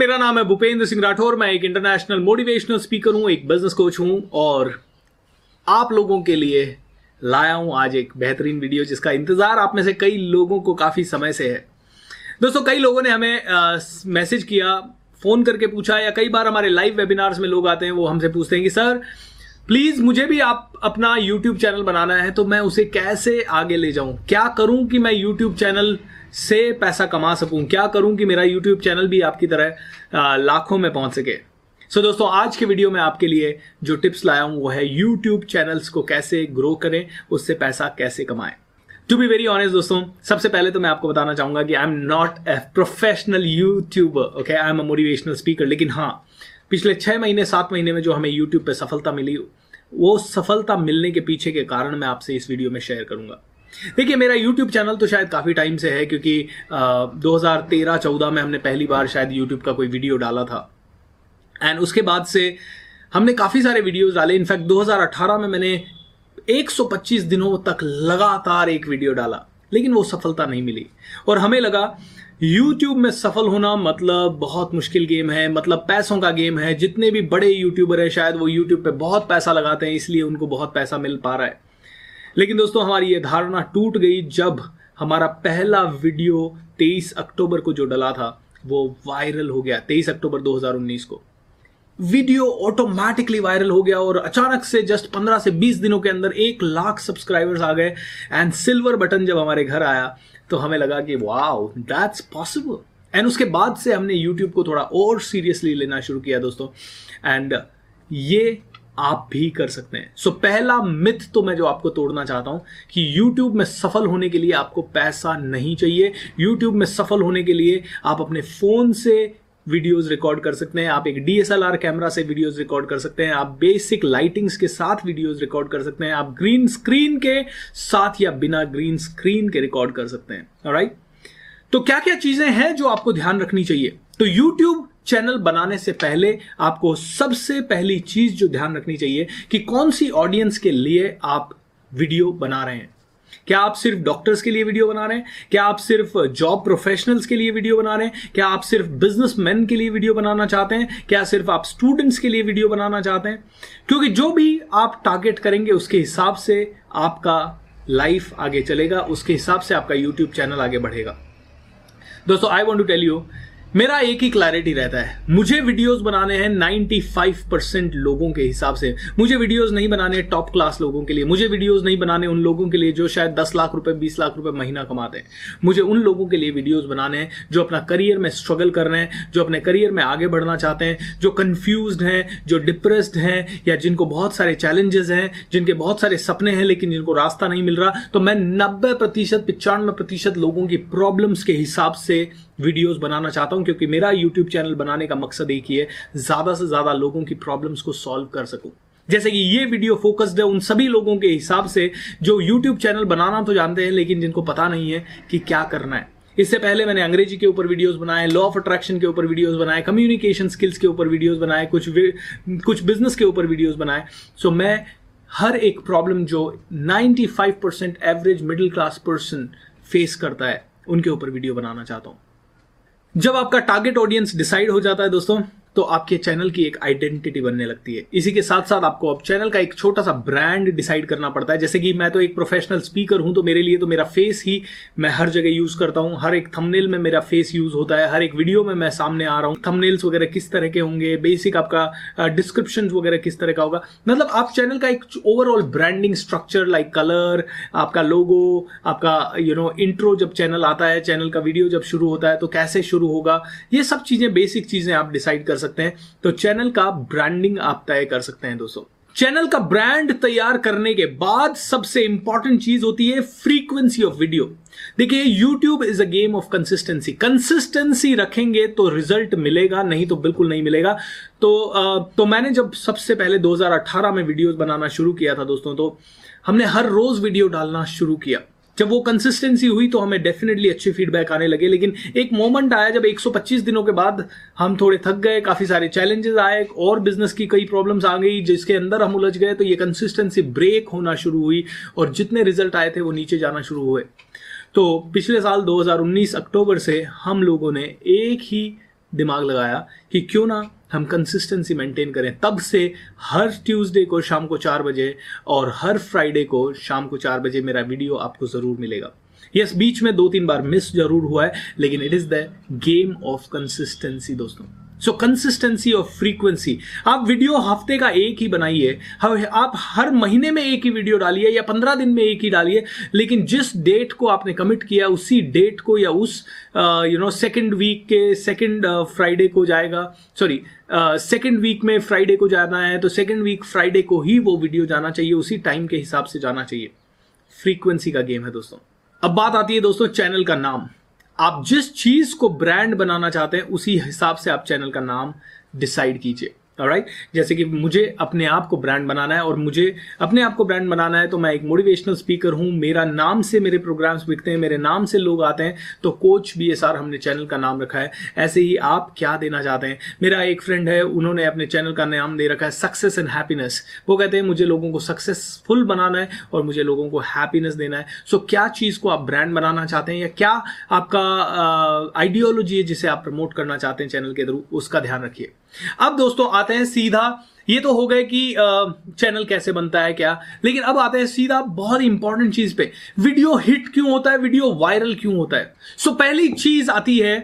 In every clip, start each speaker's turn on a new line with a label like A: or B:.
A: मेरा नाम है भूपेंद्र सिंह राठौर, मैं एक इंटरनेशनल मोटिवेशनल स्पीकर हूँ, एक बिज़नेस कोच हूँ, और आप लोगों के लिए लाया हूँ आज एक बेहतरीन वीडियो जिसका इंतज़ार आप में से कई लोगों को काफ़ी समय से है। दोस्तों, कई लोगों ने हमें मैसेज किया फ़ोन करके पूछा, या कई बार हमारे लाइव वेबिनार्स में लोग आते हैं, वो हमसे पूछते हैं कि, सर प्लीज़ मुझे भी आप अपना यूट्यूब चैनल बनाना है तो मैं उसे कैसे आगे ले जाऊँ? क्या करूँ कि मैं यूट्यूब चैनल से पैसा कमा सकूँ? क्या करूँ कि मेरा यूट्यूब चैनल भी आपकी तरह लाखों में पहुँच सके? सो so, दोस्तों आज के वीडियो में आपके लिए जो टिप्स लाया हूँ वो है यूट्यूब चैनल्स को कैसे ग्रो करें उससे पैसा कैसे कमाएँ? टू बी वेरी ऑनेस्ट दोस्तों सबसे पहले तो मैं आपको बताना चाहूँगा कि I am not a professional YouTuber okay I am a motivational speaker लेकिन हाँ पिछले छह महीने सात महीने में जो हमें यूट्यूब पर सफलता मिली वो सफलता मिलने के पीछे के कारण मैं आपसे इस वीडियो में शेयर करूँगा। देखिए, मेरा यूट्यूब चैनल तो शायद काफ़ी टाइम से है, क्योंकि दो हज़ार में हमने पहली बार शायद यूट्यूब का कोई वीडियो डाला था। एंड उसके बाद से हमने काफ़ी सारे वीडियोस डाले। इनफैक्ट 2018 में मैंने 125 दिनों तक लगातार एक वीडियो डाला, लेकिन वो सफलता नहीं मिली। और हमें लगा यूट्यूब में सफल होना मतलब बहुत मुश्किल गेम है मतलब पैसों का गेम है। जितने भी बड़े यूट्यूबर हैं, शायद वो यूट्यूब पे बहुत पैसा लगाते हैं, इसलिए उनको बहुत पैसा मिल पा रहा है। लेकिन दोस्तों, हमारी ये धारणा टूट गई जब हमारा पहला वीडियो 23 अक्टूबर को जो डला था, वो वायरल हो गया 23 अक्टूबर 2019 को। वीडियो ऑटोमेटिकली वायरल हो गया और अचानक से जस्ट 15 से 20 दिनों के अंदर एक लाख सब्सक्राइबर्स आ गए एंड सिल्वर बटन जब हमारे घर आया तो हमें लगा कि, वाओ दैट्स पॉसिबल एंड उसके बाद से हमने यूट्यूब को थोड़ा और सीरियसली लेना शुरू किया दोस्तों। एंड ये आप भी कर सकते हैं। सो so, पहला मिथ तो मैं जो आपको तोड़ना चाहता हूँ कि YouTube में सफल होने के लिए आपको पैसा नहीं चाहिए। YouTube में सफल होने के लिए आप अपने फ़ोन से वीडियोस रिकॉर्ड कर सकते हैं। आप एक डीएसएलआर कैमरा से वीडियोस रिकॉर्ड कर सकते हैं। आप बेसिक लाइटिंग्स के साथ वीडियोस रिकॉर्ड कर सकते हैं। आप ग्रीन स्क्रीन के साथ या बिना ग्रीन स्क्रीन के रिकॉर्ड कर सकते हैं। राइट तो क्या क्या चीज़ें हैं जो आपको ध्यान रखनी चाहिए? तो YouTube चैनल बनाने से पहले आपको सबसे पहली चीज़ जो ध्यान रखनी चाहिए कि कौन सी ऑडियंस के लिए आप वीडियो बना रहे हैं। क्या आप सिर्फ़ डॉक्टर्स के लिए वीडियो बना रहे हैं? क्या आप सिर्फ़ जॉब प्रोफेशनल्स के लिए वीडियो बना रहे हैं? क्या आप सिर्फ़ बिजनेसमैन के लिए वीडियो बनाना चाहते हैं? क्या सिर्फ़ आप स्टूडेंट्स के लिए वीडियो बनाना चाहते हैं? क्योंकि जो भी आप टारगेट करेंगे, उसके हिसाब से आपका लाइफ आगे चलेगा, उसके हिसाब से आपका यूट्यूब चैनल आगे बढ़ेगा। दोस्तों I want to tell you मेरा एक ही क्लैरिटी रहता है। मुझे वीडियोस बनाने हैं 95 परसेंट लोगों के हिसाब से। मुझे वीडियोस नहीं बनाने टॉप क्लास लोगों के लिए। मुझे वीडियोस नहीं बनाने उन लोगों के लिए जो शायद 10 लाख रुपए 20 लाख रुपए महीना कमाते हैं। मुझे उन लोगों के लिए वीडियोस बनाने हैं जो अपना करियर में स्ट्रगल कर रहे हैं, जो अपने करियर में आगे बढ़ना चाहते हैं, जो कन्फ्यूज़ हैं, जो डिप्रेस्ड हैं, या जिनको बहुत सारे चैलेंजेस हैं, जिनके बहुत सारे सपने हैं, लेकिन जिनको रास्ता नहीं मिल रहा। तो मैं नब्बे प्रतिशत लोगों की प्रॉब्लम्स के हिसाब से वीडियोस बनाना चाहता हूँ क्योंकि मेरा यूट्यूब चैनल बनाने का मकसद एक ही है ज़्यादा से ज़्यादा लोगों की प्रॉब्लम्स को सॉल्व कर सकूँ। जैसे कि ये वीडियो फोकस्ड है उन सभी लोगों के हिसाब से जो यूट्यूब चैनल बनाना तो जानते हैं लेकिन जिनको पता नहीं है कि क्या करना है। इससे पहले मैंने अंग्रेज़ी के ऊपर वीडियोस बनाए लॉ ऑफ़ अट्रैक्शन के ऊपर वीडियोस बनाए कम्युनिकेशन स्किल्स के ऊपर वीडियोस बनाए कुछ कुछ बिज़नेस के ऊपर वीडियोस बनाए। सो so, मैं हर एक प्रॉब्लम जो 95 percent average middle class person face करता है उनके ऊपर वीडियो बनाना चाहता हूँ। जब आपका टारगेट ऑडियंस डिसाइड हो जाता है दोस्तों तो आपके चैनल की एक आइडेंटिटी बनने लगती है। इसी के साथ साथ आपको अब चैनल का एक छोटा सा ब्रांड डिसाइड करना पड़ता है। जैसे कि मैं तो एक प्रोफेशनल स्पीकर हूँ तो मेरे लिए तो मेरा फेस ही मैं हर जगह यूज़ करता हूँ। हर एक थंबनेल में मेरा फेस यूज़ होता है। हर एक वीडियो में मैं सामने आ रहा हूँ। थंबनेल्स वगैरह किस तरह के होंगे? बेसिक आपका डिस्क्रिप्शन वगैरह किस तरह का होगा? मतलब आप चैनल का एक overall branding structure like colour आपका लोगो आपका यू नो इंट्रो जब चैनल आता है चैनल का वीडियो जब शुरू होता है तो कैसे शुरू होगा? ये सब चीज़ें बेसिक चीज़ें आप डिसाइड कर सकते हैं। तो चैनल का ब्रांडिंग आप तय कर सकते हैं दोस्तों। चैनल का ब्रांड तैयार करने के बाद सबसे इंपॉर्टेंट चीज़ होती है फ्रीक्वेंसी ऑफ़ वीडियो देखिए YouTube is a game of consistency consistency रखेंगे तो रिज़ल्ट मिलेगा, नहीं तो बिल्कुल नहीं मिलेगा। तो तो मैंने जब सबसे पहले 2018 में वीडियोस बनाना शुरू किया था दोस्तों तो हमने हर रोज वीडियो डालना शुरू किया। जब वो कंसिस्टेंसी हुई तो हमें डेफिनेटली अच्छे फीडबैक आने लगे, लेकिन एक मोमेंट आया जब 125 दिनों के बाद हम थोड़े थक गए, काफ़ी सारे चैलेंजेस आए, और बिज़नेस की कई प्रॉब्लम्स आ गई, जिसके अंदर हम उलझ गए तो ये कंसिस्टेंसी ब्रेक होना शुरू हुई, और जितने रिज़ल्ट आए थे वो नीचे जाना शुरू हुए। तो पिछले साल 2019 अक्टूबर से हम लोगों ने एक ही दिमाग लगाया कि क्यों ना हम कंसिस्टेंसी मेंटेन करें। तब से हर ट्यूसडे को शाम को चार बजे और हर फ्राइडे को शाम को चार बजे मेरा वीडियो आपको ज़रूर मिलेगा। यस yes, बीच में दो तीन बार मिस ज़रूर हुआ है लेकिन it is the game of consistency दोस्तों। सो कंसिस्टेंसी ऑफ़ फ्रीक्वेंसी आप वीडियो हफ़्ते का एक ही बनाइए। आप हर महीने में एक ही वीडियो डालिए या पंद्रह दिन में एक ही डालिए, लेकिन जिस डेट को आपने कमिट किया, उसी डेट को या उस यू नो सेकेंड वीक के सेकेंड फ्राइडे को जाएगा। सॉरी सेकेंड वीक में फ्राइडे को जाना है तो सेकेंड वीक फ्राइडे को ही वो वीडियो जाना चाहिए, उसी टाइम के हिसाब से जाना चाहिए। फ्रीक्वेंसी का गेम है दोस्तों। अब बात आती है दोस्तों चैनल का नाम। आप जिस चीज़ को ब्रांड बनाना चाहते हैं, उसी हिसाब से आप चैनल का नाम डिसाइड कीजिए। राइट जैसे कि मुझे अपने आप को ब्रांड बनाना है और मुझे अपने आप को ब्रांड बनाना है तो मैं एक मोटिवेशनल स्पीकर हूँ। मेरा नाम से मेरे प्रोग्राम्स बिकते हैं मेरे नाम से लोग आते हैं तो कोच बी एस आर हमने चैनल का नाम रखा है। ऐसे ही आप क्या देना चाहते हैं? मेरा एक फ्रेंड है उन्होंने अपने चैनल का नाम दे रखा है सक्सेस एंड हैप्पीनेस वो कहते हैं मुझे लोगों को सक्सेसफुल बनाना है और मुझे लोगों को हैप्पीनेस देना है। सो so, क्या चीज़ को आप ब्रांड बनाना चाहते हैं या क्या आपका आइडियोलॉजी है जिसे आप प्रमोट करना चाहते हैं चैनल के थ्रू उसका ध्यान रखिए। अब दोस्तों आते हैं सीधा ये तो हो गए कि चैनल कैसे बनता है क्या? लेकिन अब आते हैं सीधा बहुत इंपॉर्टेंट चीज़ पे। वीडियो हिट क्यों होता है? वीडियो वायरल क्यों होता है? सो so, पहली चीज़ आती है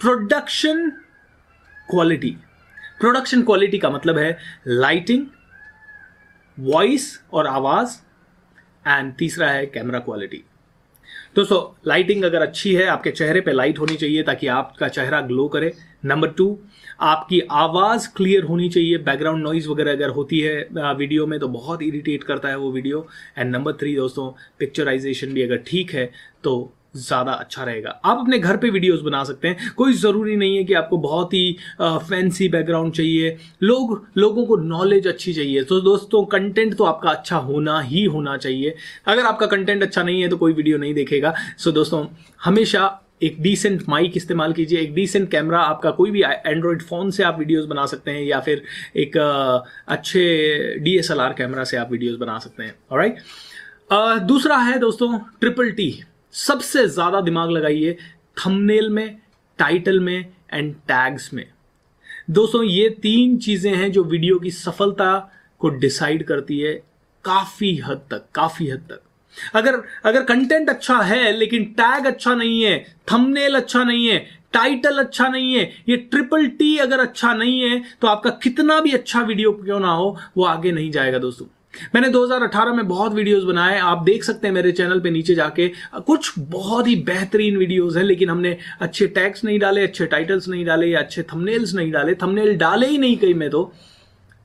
A: प्रोडक्शन क्वालिटी प्रोडक्शन क्वालिटी का मतलब है लाइटिंग वॉइस और आवाज़ एंड तीसरा है कैमरा क्वालिटी दोस्तों लाइटिंग अगर अच्छी है आपके चेहरे पे लाइट होनी चाहिए ताकि आपका चेहरा ग्लो करे। नंबर टू आपकी आवाज़ क्लियर होनी चाहिए। बैकग्राउंड नॉइज़ वगैरह अगर होती है वीडियो में तो बहुत इरिटेट करता है वो वीडियो एंड नंबर थ्री दोस्तों पिक्चराइजेशन भी अगर ठीक है तो ज़्यादा अच्छा रहेगा। आप अपने घर पे वीडियोस बना सकते हैं। कोई ज़रूरी नहीं है कि आपको बहुत ही फैंसी बैकग्राउंड चाहिए। लोग, लोगों को नॉलेज अच्छी चाहिए। तो दोस्तों कंटेंट तो आपका अच्छा होना ही होना चाहिए। अगर आपका कंटेंट अच्छा नहीं है तो कोई वीडियो नहीं देखेगा। सो दोस्तों, हमेशा एक डिसेंट माइक इस्तेमाल कीजिए, एक डिसेंट कैमरा आपका कोई भी एंड्रॉयड फ़ोन से आप वीडियोस बना सकते हैं या फिर एक अच्छे डीएसएलआर कैमरा से आप वीडियोस बना सकते हैं राइट दूसरा है दोस्तों ट्रिपल टी सबसे ज़्यादा दिमाग लगाइए थंबनेल में टाइटल में एंड टैग्स में। दोस्तों, ये तीन चीज़ें हैं जो वीडियो की सफलता को डिसाइड करती है काफ़ी हद तक, काफ़ी हद तक। अगर अगर कंटेंट अच्छा है, लेकिन टैग अच्छा नहीं है थंबनेल अच्छा नहीं है टाइटल अच्छा नहीं है, ये ट्रिपल टी अगर अच्छा नहीं है तो आपका कितना भी अच्छा वीडियो क्यों ना हो, वो आगे नहीं जाएगा दोस्तों। मैंने 2018 में बहुत वीडियोस बनाए, आप देख सकते हैं मेरे चैनल पे नीचे जाके, कुछ बहुत ही बेहतरीन वीडियोस हैं, लेकिन हमने अच्छे टैग्स नहीं डाले, अच्छे टाइटल्स नहीं डाले, या अच्छे थंबनेल्स नहीं डाले थंबनेल डाले ही नहीं कहीं में तो।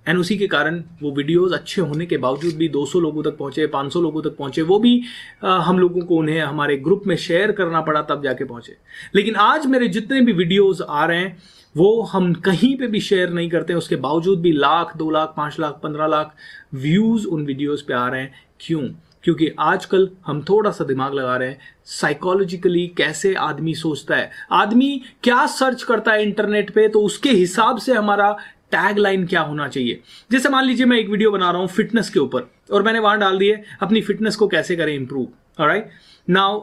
A: एंड उसी के कारण वो वीडियोस अच्छे होने के बावजूद भी 200 लोगों तक पहुँचे 500 लोगों तक पहुँचे वो भी आ, हम लोगों को उन्हें हमारे ग्रुप में शेयर करना पड़ा तब जाके पहुँचे। लेकिन आज मेरे जितने भी वीडियोस आ रहे हैं वो हम कहीं पे भी शेयर नहीं करते हैं। उसके बावजूद भी लाख दो लाख पाँच लाख पंद्रह लाख व्यूज़ उन वीडियोज़ पे आ रहे हैं। क्यों? क्योंकि आजकल हम थोड़ा सा दिमाग लगा रहे हैं साइकोलॉजिकली कैसे आदमी सोचता है। आदमी क्या सर्च करता है इंटरनेट पे तो उसके हिसाब से हमारा टैग लाइन क्या होना चाहिए? जैसे मान लीजिए मैं एक वीडियो बना रहा हूँ फिटनेस के ऊपर, और मैंने वहाँ डाल दिए अपनी फिटनेस को कैसे करें इंप्रूव राइट नाउ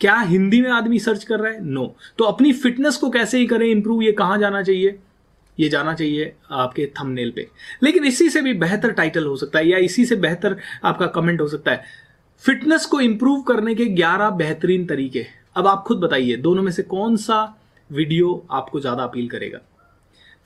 A: क्या हिंदी में आदमी सर्च कर रहा है? No no. तो अपनी फिटनेस को कैसे ही करें इंप्रूव ये कहाँ जाना चाहिए? ये जाना चाहिए आपके थंबनेल पे। लेकिन इसी से भी बेहतर टाइटल हो सकता है, या इसी से बेहतर आपका कमेंट हो सकता है। फिटनेस को इंप्रूव करने के 11 बेहतरीन तरीके। अब आप खुद बताइए, दोनों में से कौन सा वीडियो आपको ज़्यादा अपील करेगा?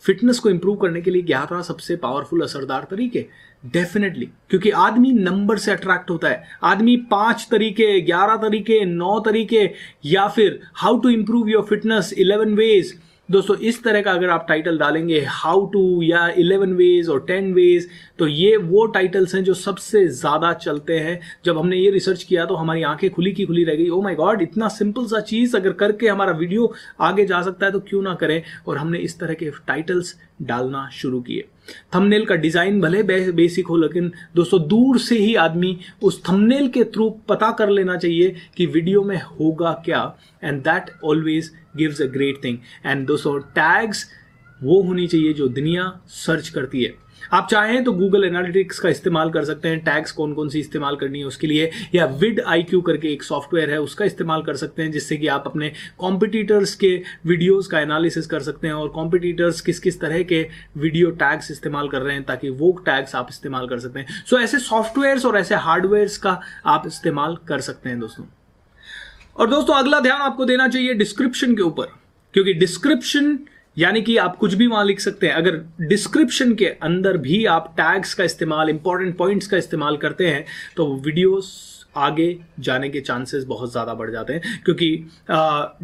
A: फिटनेस को इंप्रूव करने के लिए क्या था सबसे पावरफुल असरदार तरीके। डेफिनेटली क्योंकि आदमी नंबर से अट्रैक्ट होता है। आदमी पाँच तरीके, ग्यारह तरीके, नौ तरीके, या फिर how to improve your fitness eleven ways दोस्तों, इस तरह का अगर आप टाइटल डालेंगे हाउ टू या इलेवन वेज और टेन वेज तो ये वो टाइटल्स हैं जो सबसे ज़्यादा चलते हैं। जब हमने ये रिसर्च किया तो हमारी आँखें खुली की खुली रह गई। ओ माय गॉड इतना सिंपल सा चीज़ अगर करके हमारा वीडियो आगे जा सकता है तो क्यों ना करें? और हमने इस तरह के टाइटल्स डालना शुरू किए। थंबनेल का डिज़ाइन भले बेसिक हो, लेकिन दोस्तों, दूर से ही आदमी उस थंबनेल के थ्रू पता कर लेना चाहिए कि वीडियो में होगा क्या and that always gives a great thing and दोस्तों टैग्स वो होनी चाहिए जो दुनिया सर्च करती है। आप चाहें तो गूगल एनालिटिक्स का इस्तेमाल कर सकते हैं टैग्स कौन कौन सी इस्तेमाल करनी है उसके लिए या विड आईक्यू करके एक सॉफ्टवेयर है उसका इस्तेमाल कर सकते हैं जिससे कि आप अपने कॉम्पिटिटर्स के वीडियोस का एनालिसिस कर सकते हैं और कॉम्पिटिटर्स किस किस तरह के वीडियो टैग्स इस्तेमाल कर रहे हैं ताकि वो टैग्स आप इस्तेमाल कर सकते हैं। सो so, ऐसे सॉफ्टवेयर और ऐसे हार्डवेयर का आप इस्तेमाल कर सकते हैं दोस्तों। और दोस्तों अगला ध्यान आपको देना चाहिए डिस्क्रिप्शन के ऊपर क्योंकि डिस्क्रिप्शन यानी कि आप कुछ भी वहाँ लिख सकते हैं। अगर डिस्क्रिप्शन के अंदर भी आप टैग्स का इस्तेमाल इंपॉर्टेंट पॉइंट्स का इस्तेमाल करते हैं तो वीडियोस आगे जाने के चांसेस बहुत ज़्यादा बढ़ जाते हैं। क्योंकि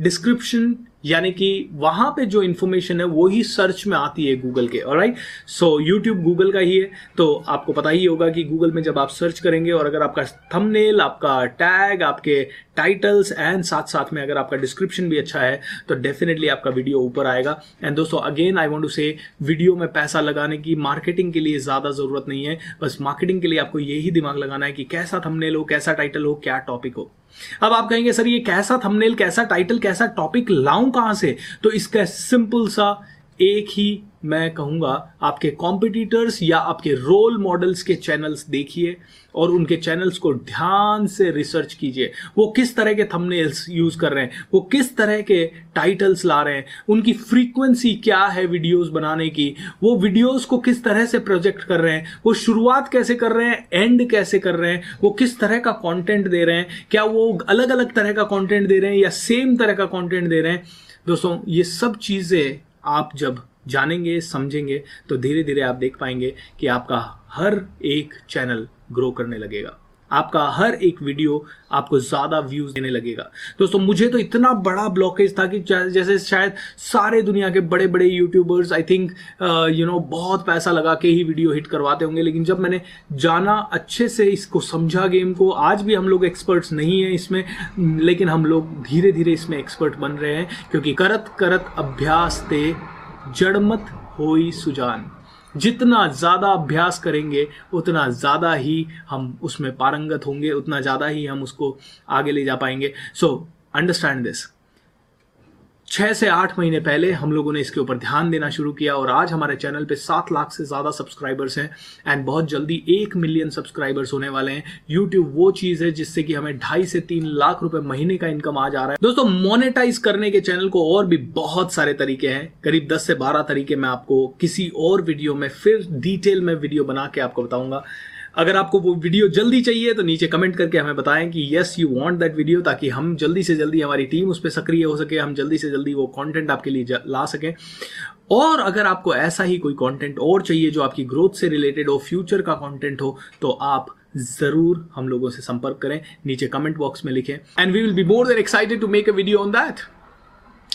A: डिस्क्रिप्शन यानी कि वहाँ पे जो इन्फॉर्मेशन है, वो ही सर्च में आती है गूगल के और राइट सो यूट्यूब गूगल का ही है। तो आपको पता ही होगा कि गूगल में जब आप सर्च करेंगे और अगर आपका थंबनेल आपका टैग आपके टाइटल्स एंड साथ साथ में अगर आपका डिस्क्रिप्शन भी अच्छा है तो डेफिनेटली आपका वीडियो ऊपर आएगा। एंड दोस्तों again I want to say video में पैसा लगाने की मार्केटिंग के लिए ज़्यादा ज़रूरत नहीं है। बस मार्केटिंग के लिए आपको यही दिमाग लगाना है कि कैसा थंबनेल हो, कैसा टाइटल हो, क्या टॉपिक हो। अब आप कहेंगे, सर, ये कैसा थंबनेल कैसा टाइटल कैसा टॉपिक लाऊं कहाँ से? तो इसका सिंपल सा एक ही मैं कहूँगा, आपके कॉम्पिटिटर्स या आपके रोल मॉडल्स के चैनल्स देखिए और उनके चैनल्स को ध्यान से रिसर्च कीजिए। वो किस तरह के थंबनेल्स यूज़ कर रहे हैं, वो किस तरह के टाइटल्स ला रहे हैं, उनकी फ्रीक्वेंसी क्या है वीडियोस बनाने की, वो वीडियोस को किस तरह से प्रोजेक्ट कर रहे हैं, वो शुरुआत कैसे कर रहे हैं एंड कैसे कर रहे हैं, वो किस तरह का कॉन्टेंट दे रहे हैं, क्या वो अलग अलग तरह का कॉन्टेंट दे रहे हैं या सेम तरह का कॉन्टेंट दे रहे हैं। दोस्तों, ये सब चीज़ें आप जब जानेंगे, समझेंगे तो धीरे धीरे आप देख पाएँगे कि आपका हर एक चैनल ग्रो करने लगेगा। आपका हर एक वीडियो आपको ज़्यादा व्यूज़ देने लगेगा। दोस्तों, मुझे तो इतना बड़ा ब्लॉकेज था कि जैसे शायद सारे दुनिया के बड़े बड़े YouTubers I think you know बहुत पैसा लगा के ही वीडियो हिट करवाते होंगे, लेकिन जब मैंने जाना अच्छे से इसको समझा गेम को, आज भी हम लोग एक्सपर्ट्स नहीं है इसमें, लेकिन हम लोग धीरे धीरे इसमें एक्सपर्ट बन रहे हैं, क्योंकि करत करत अभ्यास ते जड़मत होई सुजान। जितना ज़्यादा अभ्यास करेंगे, उतना ज़्यादा ही हम उसमें पारंगत होंगे, उतना ज़्यादा ही हम उसको आगे ले जा पाएँगे। सो अंडरस्टैंड दिस छह से आठ महीने पहले हम लोगों ने इसके ऊपर ध्यान देना शुरू किया और आज हमारे चैनल पे सात लाख से ज़्यादा सब्सक्राइबर्स हैं एंड बहुत जल्दी एक मिलियन सब्सक्राइबर्स होने वाले हैं। यूट्यूब वो चीज़ है जिससे कि हमें ढाई से तीन लाख रुपए महीने का इनकम आ जा रहा है। दोस्तों मोनेटाइज करने के चैनल को और भी बहुत सारे तरीके हैं। करीब दस से बारह तरीके मैं आपको किसी और वीडियो में फिर डिटेल में वीडियो बना के आपको बताऊँगा। अगर आपको वो वीडियो जल्दी चाहिए तो नीचे कमेंट करके हमें बताएँ कि yes you want that video ताकि हम जल्दी से जल्दी हमारी टीम उस पर सक्रिय हो सके, हम जल्दी से जल्दी वो कंटेंट आपके लिए ला सकें। और अगर आपको ऐसा ही कोई कंटेंट और चाहिए जो आपकी ग्रोथ से रिलेटेड हो फ्यूचर का कंटेंट हो तो आप ज़रूर हम लोगों से संपर्क करें। नीचे कमेंट बॉक्स में लिखें। And we will be more than excited to make a video on that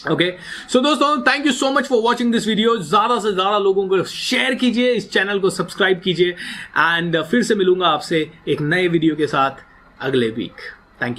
A: okay so दोस्तों thank you so much for watching this video ज़्यादा से ज़्यादा लोगों को शेयर कीजिए, इस चैनल को सब्सक्राइब कीजिए एंड फिर से मिलूँगा आपसे एक नए वीडियो के साथ अगले वीक थैंक यू